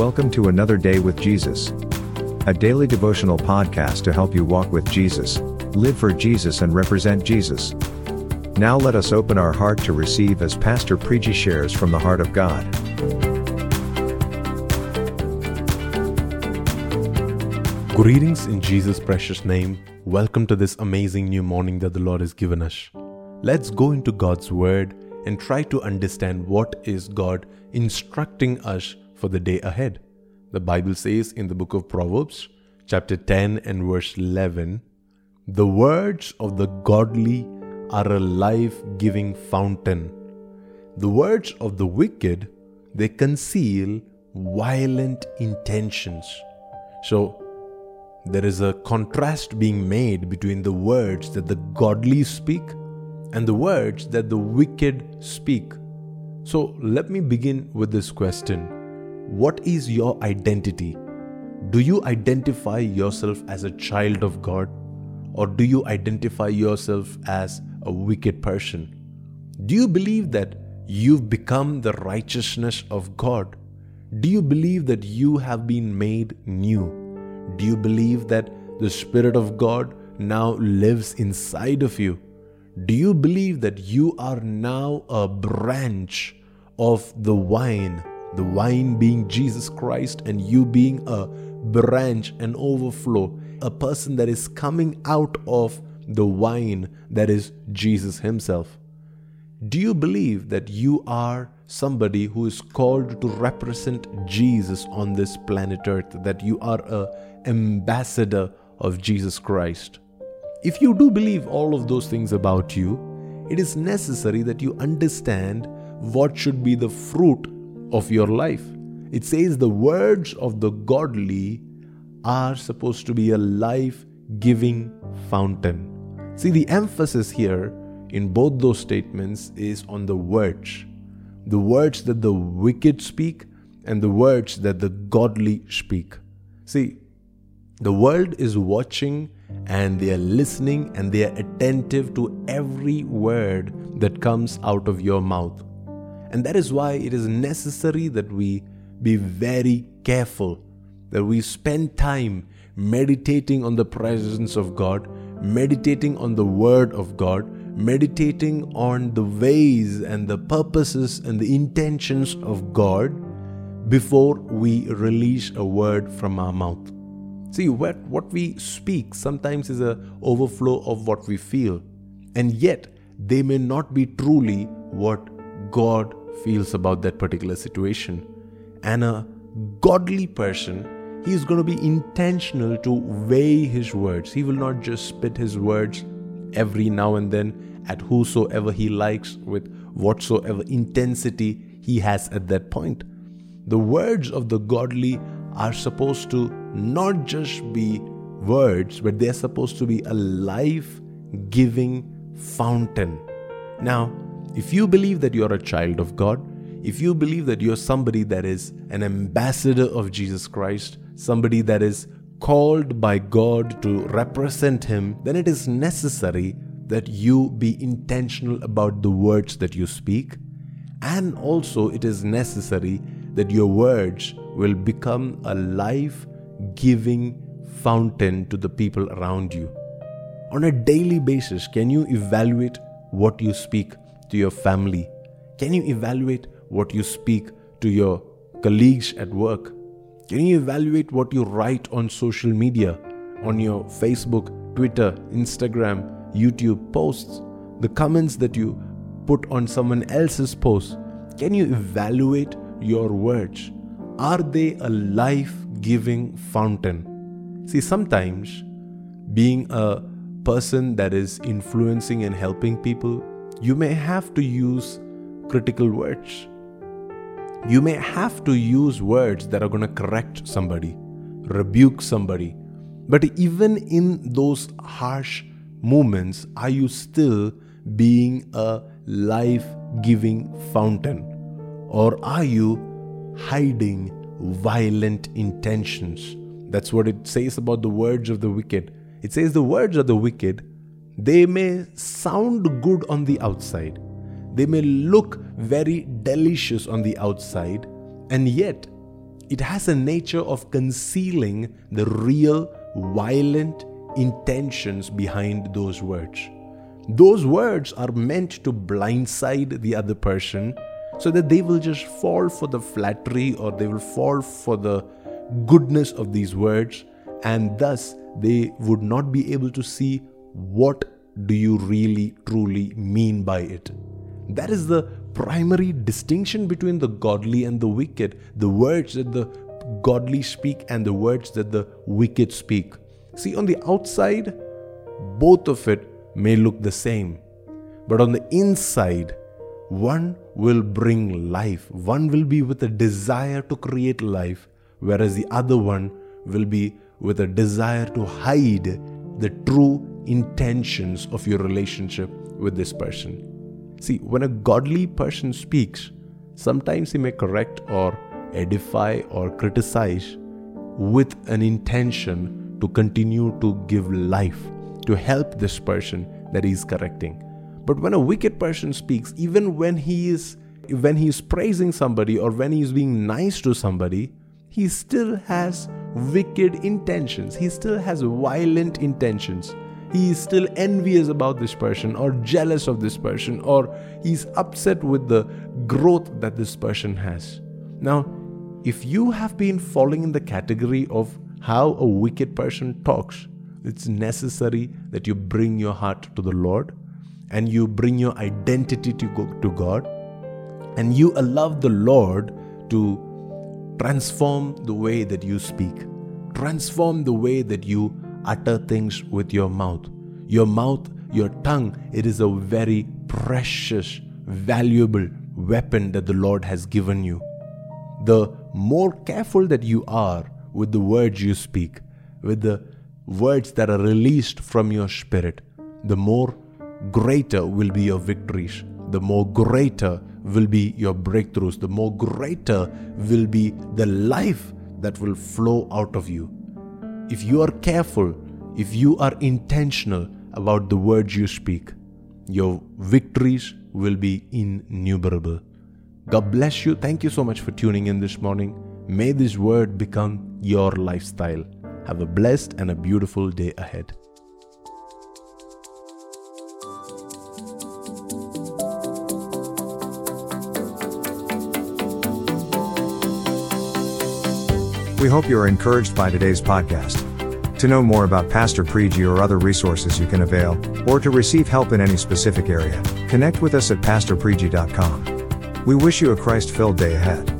Welcome to another day with Jesus, a daily devotional podcast to help you walk with Jesus, live for Jesus, and represent Jesus. Now let us open our heart to receive as Pastor Preji shares from the heart of God. Greetings in Jesus' precious name. Welcome to this amazing new morning that the Lord has given us. Let's go into God's Word and try to understand what is God instructing us for the day ahead. The Bible says in the book of Proverbs, chapter 10 and verse 11, the words of the godly are a life giving fountain. The words of the wicked, they conceal violent intentions. So, there is a contrast being made between the words that the godly speak and the words that the wicked speak. So, let me begin with this question what is your identity? Do you identify yourself as a child of God? Or do you identify yourself as a wicked person? Do you believe that you've become the righteousness of God? Do you believe that you have been made new? Do you believe that the Spirit of God now lives inside of you? Do you believe that you are now a branch of the vine the wine being Jesus Christ and you being a branch and overflow, a person that is coming out of the wine that is Jesus Himself. Do you believe that you are somebody who is called to represent Jesus on this planet Earth, that you are a ambassador of Jesus Christ? If you do believe all of those things about you, it is necessary that you understand what should be the fruit of your life. It says the words of the godly are supposed to be a life giving fountain. See, the emphasis here in both those statements is on the words the words that the wicked speak and the words that the godly speak. See, the world is watching and they are listening and they are attentive to every word that comes out of your mouth. And that is why it is necessary that we be very careful, that we spend time meditating on the presence of God, meditating on the Word of God, meditating on the ways and the purposes and the intentions of God before we release a word from our mouth. See, what, what we speak sometimes is an overflow of what we feel, and yet they may not be truly what God feels about that particular situation. And a godly person, he is going to be intentional to weigh his words. He will not just spit his words every now and then at whosoever he likes with whatsoever intensity he has at that point. The words of the godly are supposed to not just be words, but they're supposed to be a life giving fountain. Now, if you believe that you're a child of God, if you believe that you're somebody that is an ambassador of Jesus Christ, somebody that is called by God to represent Him, then it is necessary that you be intentional about the words that you speak. And also, it is necessary that your words will become a life giving fountain to the people around you. On a daily basis, can you evaluate what you speak? To your family? Can you evaluate what you speak to your colleagues at work? Can you evaluate what you write on social media, on your Facebook, Twitter, Instagram, YouTube posts, the comments that you put on someone else's post? Can you evaluate your words? Are they a life giving fountain? See, sometimes being a person that is influencing and helping people you may have to use critical words. You may have to use words that are going to correct somebody, rebuke somebody. But even in those harsh moments, are you still being a life giving fountain? Or are you hiding violent intentions? That's what it says about the words of the wicked. It says the words of the wicked they may sound good on the outside, they may look very delicious on the outside, and yet it has a nature of concealing the real violent intentions behind those words. Those words are meant to blindside the other person so that they will just fall for the flattery or they will fall for the goodness of these words and thus they would not be able to see what do you really truly mean by it? That is the primary distinction between the godly and the wicked the words that the godly speak and the words that the wicked speak. See on the outside both of it may look the same but on the inside one will bring life. One will be with a desire to create life whereas the other one will be with a desire to hide the true intentions of your relationship with this person. See, when a godly person speaks, sometimes he may correct or edify or criticize with an intention to continue to give life, to help this person that he is correcting. But when a wicked person speaks, even when he is when he is praising somebody or when he is being nice to somebody, he still has wicked intentions. He still has violent intentions. He is still envious about this person or jealous of this person or he's upset with the growth that this person has. Now, if you have been falling in the category of how a wicked person talks, it's necessary that you bring your heart to the Lord and you bring your identity to, God and you allow the Lord to Transform the way that you speak. Transform the way that you utter things with your mouth. Your mouth, your tongue, it is a very precious, valuable weapon that the Lord has given you. The more careful that you are with the words you speak, with the words that are released from your spirit, the more greater will be your victories, the more greater will be your breakthroughs, the more greater will be the life that will flow out of you. If you are careful, if you are intentional about the words you speak, your victories will be innumerable. God bless you. Thank you so much for tuning in this morning. May this word become your lifestyle. Have a blessed and a beautiful day ahead. We hope you are encouraged by today's podcast. To know more about Pastor Preji or other resources you can avail, or to receive help in any specific area, connect with us at pastorpreji.com. We wish you a Christ filled day ahead.